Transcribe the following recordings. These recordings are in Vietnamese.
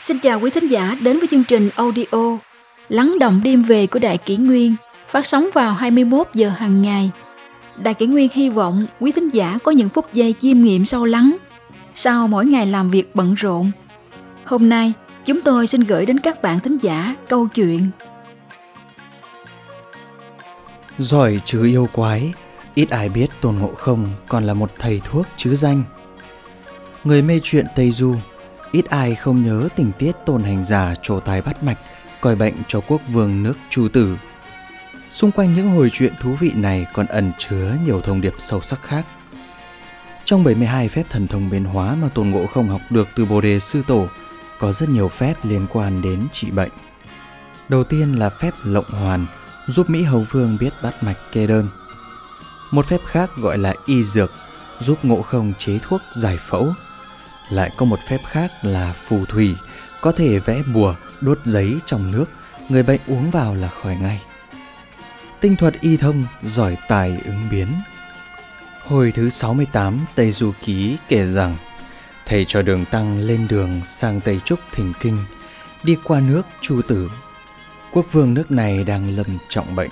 Xin chào quý thính giả đến với chương trình audio Lắng động đêm về của Đại Kỷ Nguyên phát sóng vào 21 giờ hàng ngày. Đại Kỷ Nguyên hy vọng quý thính giả có những phút giây chiêm nghiệm sâu lắng sau mỗi ngày làm việc bận rộn. Hôm nay, chúng tôi xin gửi đến các bạn thính giả câu chuyện Giỏi chứ yêu quái, ít ai biết Tôn Ngộ Không còn là một thầy thuốc chứ danh. Người mê chuyện Tây Du, ít ai không nhớ tình tiết tôn hành giả trổ tài bắt mạch, coi bệnh cho quốc vương nước Chu Tử. Xung quanh những hồi chuyện thú vị này còn ẩn chứa nhiều thông điệp sâu sắc khác. Trong 72 phép thần thông biến hóa mà Tôn Ngộ Không học được từ Bồ Đề Sư Tổ, có rất nhiều phép liên quan đến trị bệnh. Đầu tiên là phép lộng hoàn, giúp Mỹ Hầu Vương biết bắt mạch kê đơn. Một phép khác gọi là y dược, giúp Ngộ Không chế thuốc giải phẫu. Lại có một phép khác là phù thủy, có thể vẽ bùa, đốt giấy trong nước, người bệnh uống vào là khỏi ngay. Tinh thuật y thông, giỏi tài ứng biến. Hồi thứ 68 Tây Du Ký kể rằng Thầy cho đường tăng lên đường sang Tây Trúc thỉnh kinh, đi qua nước Chu Tử. Quốc vương nước này đang lâm trọng bệnh.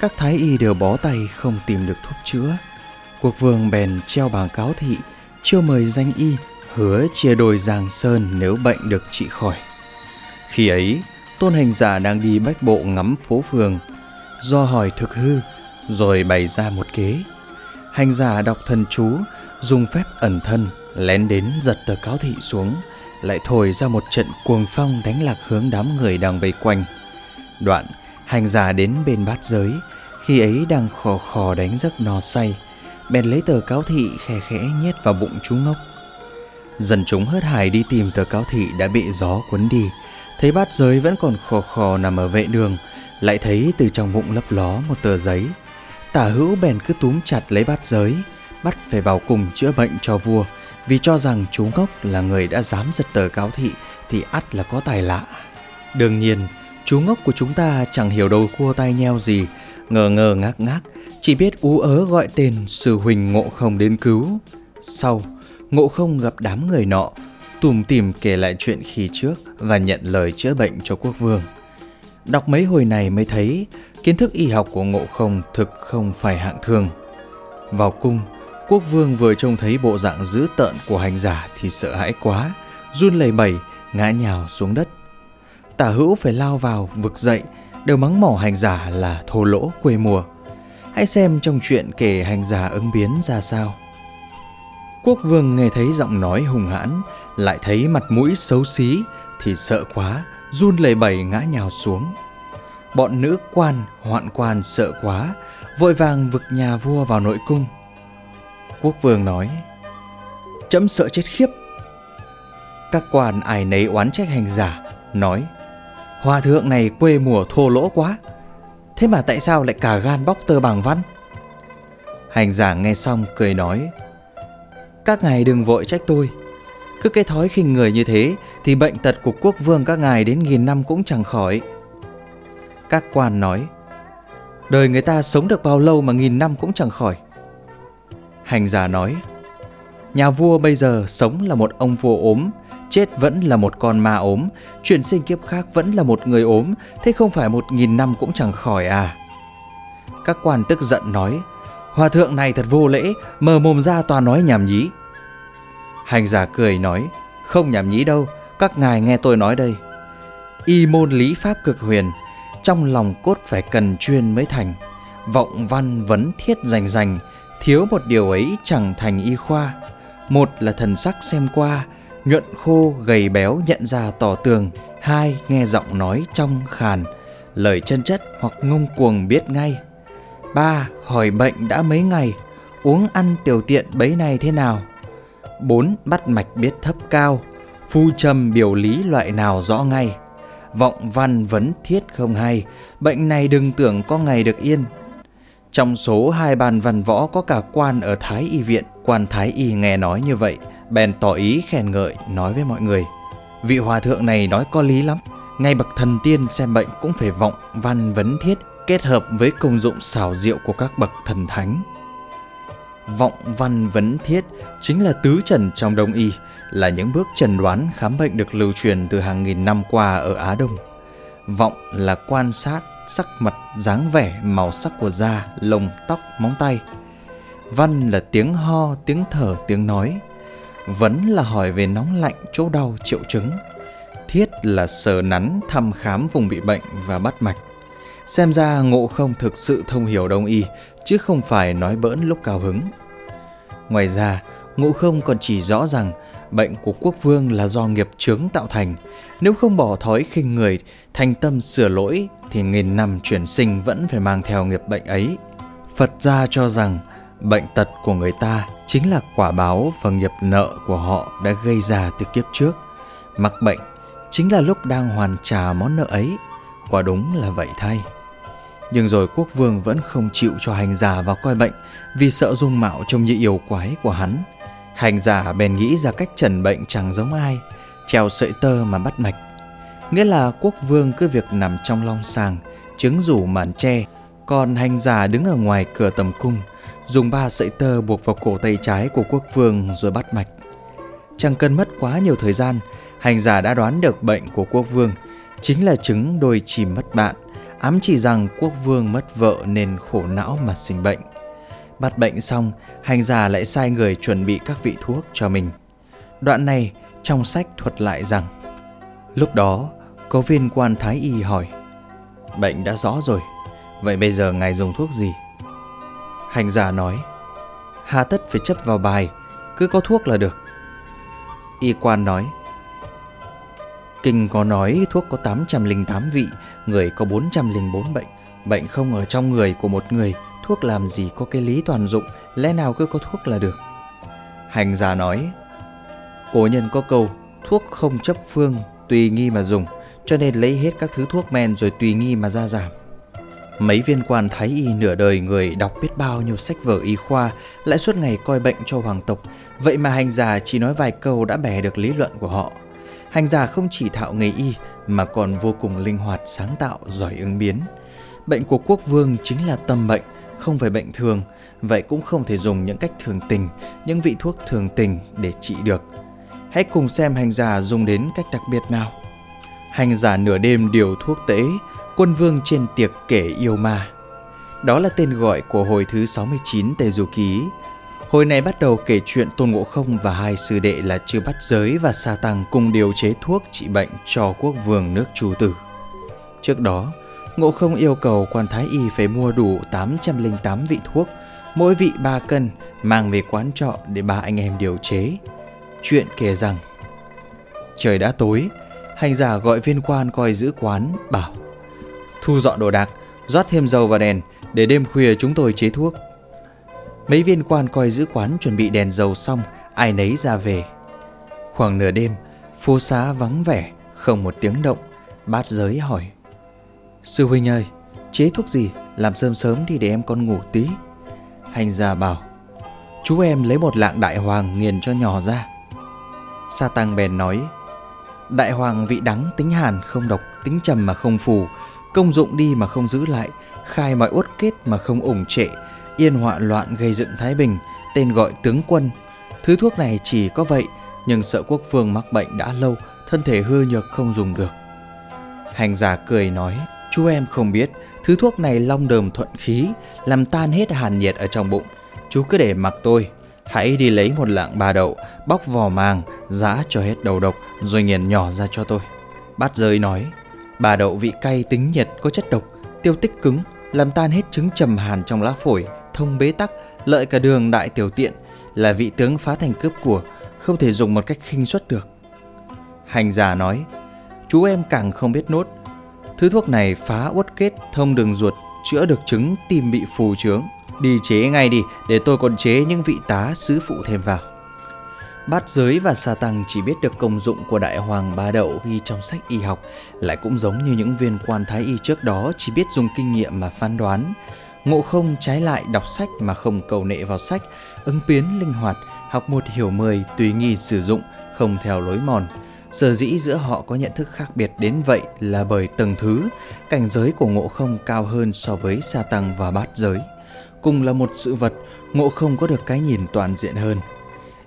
Các thái y đều bó tay không tìm được thuốc chữa. Quốc vương bèn treo bảng cáo thị, chiêu mời danh y, hứa chia đôi giang sơn nếu bệnh được trị khỏi. Khi ấy, tôn hành giả đang đi bách bộ ngắm phố phường, do hỏi thực hư, rồi bày ra một kế. Hành giả đọc thần chú, dùng phép ẩn thân, lén đến giật tờ cáo thị xuống, lại thổi ra một trận cuồng phong đánh lạc hướng đám người đang vây quanh. Đoạn, hành giả đến bên bát giới, khi ấy đang khò khò đánh giấc no say, bèn lấy tờ cáo thị khe khẽ nhét vào bụng chú ngốc. Dần chúng hớt hải đi tìm tờ cáo thị đã bị gió cuốn đi, thấy bát giới vẫn còn khò khò nằm ở vệ đường, lại thấy từ trong bụng lấp ló một tờ giấy. Tả hữu bèn cứ túm chặt lấy bát giới, bắt phải vào cùng chữa bệnh cho vua, vì cho rằng chú ngốc là người đã dám giật tờ cáo thị thì ắt là có tài lạ. Đương nhiên, chú ngốc của chúng ta chẳng hiểu đầu cua tay nheo gì, ngờ ngờ ngác ngác, chỉ biết ú ớ gọi tên sư huynh ngộ không đến cứu. Sau, ngộ không gặp đám người nọ, tùm tìm kể lại chuyện khi trước và nhận lời chữa bệnh cho quốc vương. Đọc mấy hồi này mới thấy kiến thức y học của ngộ không thực không phải hạng thường. Vào cung, Quốc vương vừa trông thấy bộ dạng dữ tợn của hành giả thì sợ hãi quá, run lẩy bẩy, ngã nhào xuống đất. Tả hữu phải lao vào, vực dậy, đều mắng mỏ hành giả là thô lỗ quê mùa. Hãy xem trong chuyện kể hành giả ứng biến ra sao. Quốc vương nghe thấy giọng nói hùng hãn, lại thấy mặt mũi xấu xí thì sợ quá, run lẩy bẩy ngã nhào xuống. Bọn nữ quan, hoạn quan sợ quá, vội vàng vực nhà vua vào nội cung. Quốc vương nói Chấm sợ chết khiếp Các quan ai nấy oán trách hành giả Nói Hòa thượng này quê mùa thô lỗ quá Thế mà tại sao lại cả gan bóc tờ bằng văn Hành giả nghe xong cười nói các ngài đừng vội trách tôi. Cứ cái thói khinh người như thế, Thì bệnh tật của quốc vương các ngài đến nghìn năm cũng chẳng khỏi. Các quan nói, Đời người ta sống được bao lâu mà nghìn năm cũng chẳng khỏi? Hành giả nói, Nhà vua bây giờ sống là một ông vua ốm, Chết vẫn là một con ma ốm Chuyển sinh kiếp khác vẫn là một người ốm, Thế không phải một nghìn năm cũng chẳng khỏi à? Các quan tức giận nói Hòa thượng này thật vô lễ, Mờ mồm ra toàn nói nhảm nhí. Hành giả cười nói, Không nhảm nhí đâu, Các ngài nghe tôi nói đây. Y môn lý pháp cực huyền, Trong lòng cốt phải cần chuyên mới thành. Vọng văn vấn thiết rành rành, Thiếu một điều ấy chẳng thành y khoa. Một là thần sắc xem qua, Nhuận khô gầy béo nhận ra tỏ tường, Hai nghe giọng nói trong khàn. Lời chân chất hoặc ngông cuồng biết ngay. Ba hỏi bệnh đã mấy ngày? Uống ăn tiểu tiện bấy này thế nào? Bốn bắt mạch biết thấp cao. Phu trầm biểu lý loại nào rõ ngay? Vọng văn vấn thiết không hay. Bệnh này đừng tưởng có ngày được yên. Trong số hai bàn văn võ có cả quan ở Thái Y Viện, quan Thái Y nghe nói như vậy, bèn tỏ ý khen ngợi nói với mọi người. Vị hòa thượng này nói có lý lắm, ngay bậc thần tiên xem bệnh cũng phải vọng văn vấn thiết kết hợp với công dụng xảo diệu của các bậc thần thánh. Vọng văn vấn thiết chính là tứ trần trong đông y, là những bước trần đoán khám bệnh được lưu truyền từ hàng nghìn năm qua ở Á Đông. Vọng là quan sát sắc mặt, dáng vẻ, màu sắc của da, lông, tóc, móng tay. Văn là tiếng ho, tiếng thở, tiếng nói. Vấn là hỏi về nóng lạnh, chỗ đau, triệu chứng. Thiết là sờ nắn, thăm khám vùng bị bệnh và bắt mạch. Xem ra ngộ không thực sự thông hiểu đông y, chứ không phải nói bỡn lúc cao hứng. Ngoài ra, ngộ không còn chỉ rõ rằng bệnh của quốc vương là do nghiệp chướng tạo thành. Nếu không bỏ thói khinh người, thành tâm sửa lỗi, thì nghìn năm chuyển sinh vẫn phải mang theo nghiệp bệnh ấy. Phật gia cho rằng bệnh tật của người ta chính là quả báo và nghiệp nợ của họ đã gây ra từ kiếp trước. Mắc bệnh chính là lúc đang hoàn trả món nợ ấy. Quả đúng là vậy thay. Nhưng rồi quốc vương vẫn không chịu cho hành giả vào coi bệnh vì sợ dung mạo trông như yêu quái của hắn. Hành giả bèn nghĩ ra cách trần bệnh chẳng giống ai, treo sợi tơ mà bắt mạch. Nghĩa là quốc vương cứ việc nằm trong long sàng, trứng rủ màn tre, còn hành giả đứng ở ngoài cửa tầm cung, dùng ba sợi tơ buộc vào cổ tay trái của quốc vương rồi bắt mạch. Chẳng cần mất quá nhiều thời gian, hành giả đã đoán được bệnh của quốc vương, chính là chứng đôi chìm mất bạn, ám chỉ rằng quốc vương mất vợ nên khổ não mà sinh bệnh. Bắt bệnh xong, hành giả lại sai người chuẩn bị các vị thuốc cho mình. Đoạn này trong sách thuật lại rằng Lúc đó, có viên quan thái y hỏi Bệnh đã rõ rồi, vậy bây giờ ngài dùng thuốc gì? Hành giả nói Hà tất phải chấp vào bài, cứ có thuốc là được Y quan nói Kinh có nói thuốc có 808 vị, người có 404 bệnh. Bệnh không ở trong người của một người, thuốc làm gì có cái lý toàn dụng, lẽ nào cứ có thuốc là được. Hành giả nói, cổ nhân có câu, thuốc không chấp phương, tùy nghi mà dùng, cho nên lấy hết các thứ thuốc men rồi tùy nghi mà ra giảm. Mấy viên quan thái y nửa đời người đọc biết bao nhiêu sách vở y khoa, lại suốt ngày coi bệnh cho hoàng tộc, vậy mà hành giả chỉ nói vài câu đã bẻ được lý luận của họ. Hành giả không chỉ thạo nghề y mà còn vô cùng linh hoạt, sáng tạo, giỏi ứng biến. Bệnh của quốc vương chính là tâm bệnh, không phải bệnh thường, vậy cũng không thể dùng những cách thường tình, những vị thuốc thường tình để trị được. Hãy cùng xem hành giả dùng đến cách đặc biệt nào. Hành giả nửa đêm điều thuốc tễ, quân vương trên tiệc kể yêu ma. Đó là tên gọi của hồi thứ 69 Tề Du Ký. Hồi này bắt đầu kể chuyện Tôn Ngộ Không và hai sư đệ là Chư Bắt Giới và Sa Tăng cùng điều chế thuốc trị bệnh cho quốc vương nước Chu Tử. Trước đó, Ngộ Không yêu cầu quan thái y phải mua đủ 808 vị thuốc, mỗi vị 3 cân, mang về quán trọ để ba anh em điều chế. Chuyện kể rằng, trời đã tối, hành giả gọi viên quan coi giữ quán, bảo Thu dọn đồ đạc, rót thêm dầu vào đèn, để đêm khuya chúng tôi chế thuốc. Mấy viên quan coi giữ quán chuẩn bị đèn dầu xong, ai nấy ra về. Khoảng nửa đêm, phố xá vắng vẻ, không một tiếng động, bát giới hỏi. Sư huynh ơi, chế thuốc gì, làm sớm sớm đi để em con ngủ tí. Hành gia bảo, chú em lấy một lạng đại hoàng nghiền cho nhỏ ra. Sa tăng bèn nói, đại hoàng vị đắng tính hàn không độc, tính trầm mà không phù, công dụng đi mà không giữ lại, khai mọi uất kết mà không ủng trệ, yên họa loạn gây dựng Thái Bình, tên gọi tướng quân. Thứ thuốc này chỉ có vậy, nhưng sợ quốc vương mắc bệnh đã lâu, thân thể hư nhược không dùng được. Hành giả cười nói, chú em không biết, thứ thuốc này long đờm thuận khí, làm tan hết hàn nhiệt ở trong bụng. Chú cứ để mặc tôi, hãy đi lấy một lạng bà đậu, bóc vỏ màng, giã cho hết đầu độc, rồi nghiền nhỏ ra cho tôi. Bát giới nói, bà đậu vị cay tính nhiệt có chất độc, tiêu tích cứng, làm tan hết chứng trầm hàn trong lá phổi, thông bế tắc, lợi cả đường đại tiểu tiện, là vị tướng phá thành cướp của, không thể dùng một cách khinh suất được. Hành giả nói, chú em càng không biết nốt, thứ thuốc này phá uất kết, thông đường ruột, chữa được chứng tim bị phù trướng. Đi chế ngay đi, để tôi còn chế những vị tá sứ phụ thêm vào. Bát giới và sa tăng chỉ biết được công dụng của đại hoàng ba đậu ghi trong sách y học, lại cũng giống như những viên quan thái y trước đó chỉ biết dùng kinh nghiệm mà phán đoán. Ngộ không trái lại đọc sách mà không cầu nệ vào sách, ứng biến linh hoạt, học một hiểu mười tùy nghi sử dụng, không theo lối mòn. Sở dĩ giữa họ có nhận thức khác biệt đến vậy là bởi tầng thứ, cảnh giới của ngộ không cao hơn so với sa tăng và bát giới. cùng là một sự vật, ngộ không có được cái nhìn toàn diện hơn.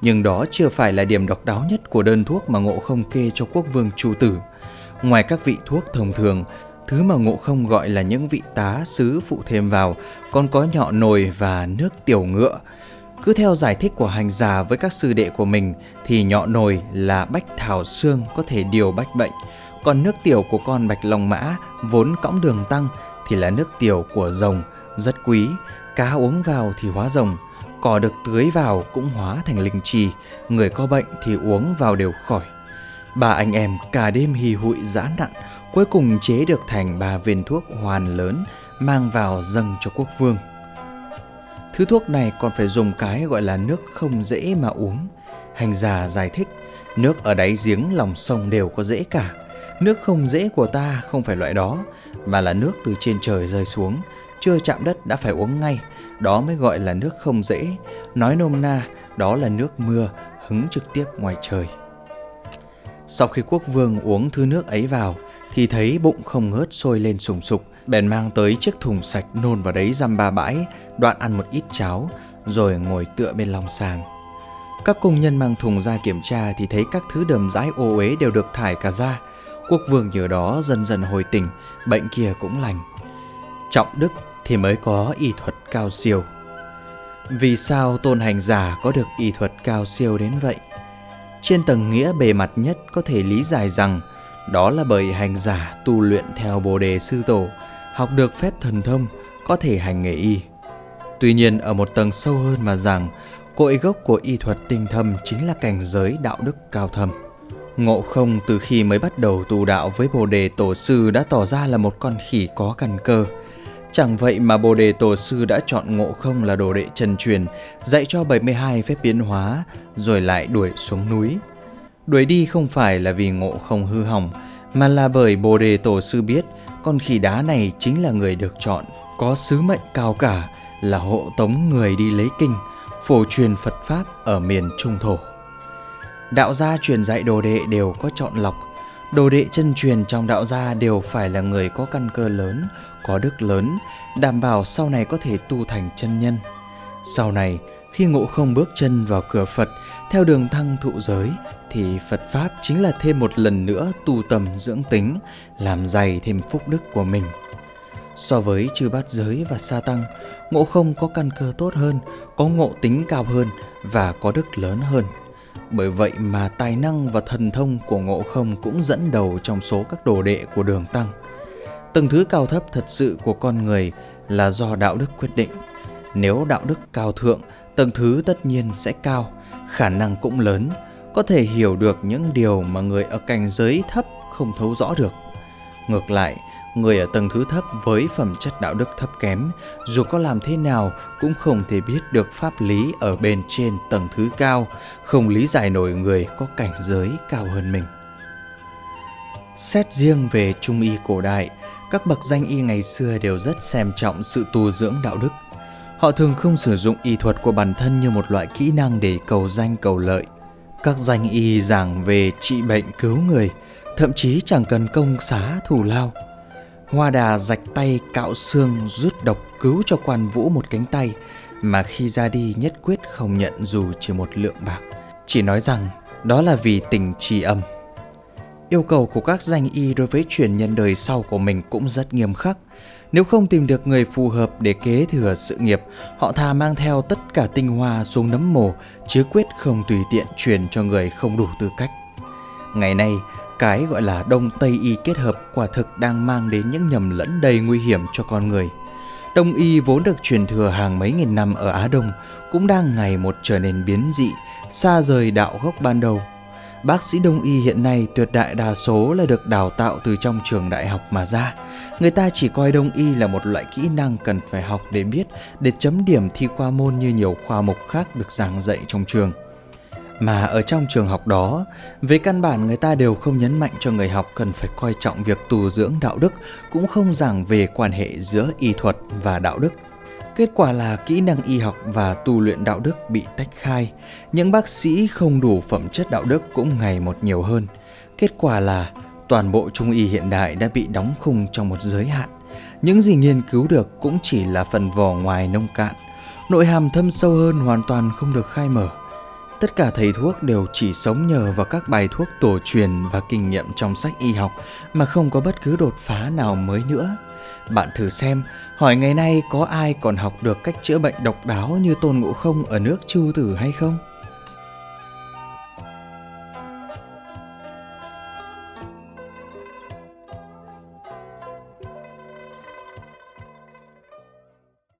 Nhưng đó chưa phải là điểm độc đáo nhất của đơn thuốc mà ngộ không kê cho quốc vương Chu Tử. Ngoài các vị thuốc thông thường, thứ mà ngộ không gọi là những vị tá sứ phụ thêm vào còn có nhọ nồi và nước tiểu ngựa. Cứ theo giải thích của hành giả với các sư đệ của mình thì nhọ nồi là bách thảo xương có thể điều bách bệnh, còn nước tiểu của con bạch long mã vốn cõng đường tăng thì là nước tiểu của rồng, rất quý, cá uống vào thì hóa rồng, cỏ được tưới vào cũng hóa thành linh trì, người có bệnh thì uống vào đều khỏi. Ba anh em cả đêm hì hụi giã nặn, cuối cùng chế được thành ba viên thuốc hoàn lớn mang vào dâng cho quốc vương. Thứ thuốc này còn phải dùng cái gọi là nước không dễ mà uống. Hành giả giải thích, nước ở đáy giếng lòng sông đều có dễ cả. Nước không dễ của ta không phải loại đó, mà là nước từ trên trời rơi xuống, chưa chạm đất đã phải uống ngay. Đó mới gọi là nước không dễ. Nói nôm na, đó là nước mưa hứng trực tiếp ngoài trời. Sau khi quốc vương uống thứ nước ấy vào, thì thấy bụng không ngớt sôi lên sùng sục, bèn mang tới chiếc thùng sạch nôn vào đấy dăm ba bãi, đoạn ăn một ít cháo, rồi ngồi tựa bên lòng sàng. Các công nhân mang thùng ra kiểm tra thì thấy các thứ đầm rãi ô uế đều được thải cả ra. Quốc vương nhờ đó dần dần hồi tỉnh, bệnh kia cũng lành. Trọng đức thì mới có y thuật cao siêu. Vì sao tôn hành giả có được y thuật cao siêu đến vậy? Trên tầng nghĩa bề mặt nhất có thể lý giải rằng đó là bởi hành giả tu luyện theo Bồ đề sư tổ, học được phép thần thông, có thể hành nghề y. Tuy nhiên ở một tầng sâu hơn mà rằng, cội gốc của y thuật tinh thâm chính là cảnh giới đạo đức cao thâm. Ngộ không từ khi mới bắt đầu tu đạo với Bồ đề tổ sư đã tỏ ra là một con khỉ có căn cơ. Chẳng vậy mà Bồ đề tổ sư đã chọn ngộ không là đồ đệ chân truyền, dạy cho 72 phép biến hóa, rồi lại đuổi xuống núi. Đuổi đi không phải là vì ngộ không hư hỏng, mà là bởi Bồ Đề Tổ Sư biết con khỉ đá này chính là người được chọn, có sứ mệnh cao cả là hộ tống người đi lấy kinh, phổ truyền Phật Pháp ở miền Trung Thổ. Đạo gia truyền dạy đồ đệ đều có chọn lọc, đồ đệ chân truyền trong đạo gia đều phải là người có căn cơ lớn, có đức lớn, đảm bảo sau này có thể tu thành chân nhân. Sau này, khi ngộ không bước chân vào cửa Phật, theo đường thăng thụ giới, thì Phật Pháp chính là thêm một lần nữa tu tầm dưỡng tính, làm dày thêm phúc đức của mình. So với chư bát giới và sa tăng, ngộ không có căn cơ tốt hơn, có ngộ tính cao hơn và có đức lớn hơn. Bởi vậy mà tài năng và thần thông của ngộ không cũng dẫn đầu trong số các đồ đệ của đường tăng. Từng thứ cao thấp thật sự của con người là do đạo đức quyết định. Nếu đạo đức cao thượng, tầng thứ tất nhiên sẽ cao, khả năng cũng lớn, có thể hiểu được những điều mà người ở cảnh giới thấp không thấu rõ được. Ngược lại, người ở tầng thứ thấp với phẩm chất đạo đức thấp kém, dù có làm thế nào cũng không thể biết được pháp lý ở bên trên tầng thứ cao, không lý giải nổi người có cảnh giới cao hơn mình. Xét riêng về trung y cổ đại, các bậc danh y ngày xưa đều rất xem trọng sự tu dưỡng đạo đức. Họ thường không sử dụng y thuật của bản thân như một loại kỹ năng để cầu danh cầu lợi, các danh y giảng về trị bệnh cứu người, thậm chí chẳng cần công xá thù lao. Hoa đà rạch tay cạo xương rút độc cứu cho quan vũ một cánh tay, mà khi ra đi nhất quyết không nhận dù chỉ một lượng bạc. Chỉ nói rằng đó là vì tình trì âm. Yêu cầu của các danh y đối với truyền nhân đời sau của mình cũng rất nghiêm khắc. Nếu không tìm được người phù hợp để kế thừa sự nghiệp, họ thà mang theo tất cả tinh hoa xuống nấm mồ, chứ quyết không tùy tiện truyền cho người không đủ tư cách. Ngày nay, cái gọi là đông tây y kết hợp quả thực đang mang đến những nhầm lẫn đầy nguy hiểm cho con người. Đông y vốn được truyền thừa hàng mấy nghìn năm ở Á Đông cũng đang ngày một trở nên biến dị, xa rời đạo gốc ban đầu. Bác sĩ đông y hiện nay tuyệt đại đa số là được đào tạo từ trong trường đại học mà ra, Người ta chỉ coi đông y là một loại kỹ năng cần phải học để biết, để chấm điểm thi qua môn như nhiều khoa mục khác được giảng dạy trong trường. Mà ở trong trường học đó, về căn bản người ta đều không nhấn mạnh cho người học cần phải coi trọng việc tu dưỡng đạo đức, cũng không giảng về quan hệ giữa y thuật và đạo đức. Kết quả là kỹ năng y học và tu luyện đạo đức bị tách khai. Những bác sĩ không đủ phẩm chất đạo đức cũng ngày một nhiều hơn. Kết quả là toàn bộ trung y hiện đại đã bị đóng khung trong một giới hạn. Những gì nghiên cứu được cũng chỉ là phần vỏ ngoài nông cạn, nội hàm thâm sâu hơn hoàn toàn không được khai mở. Tất cả thầy thuốc đều chỉ sống nhờ vào các bài thuốc tổ truyền và kinh nghiệm trong sách y học mà không có bất cứ đột phá nào mới nữa. Bạn thử xem, hỏi ngày nay có ai còn học được cách chữa bệnh độc đáo như Tôn Ngộ Không ở nước Chu Tử hay không?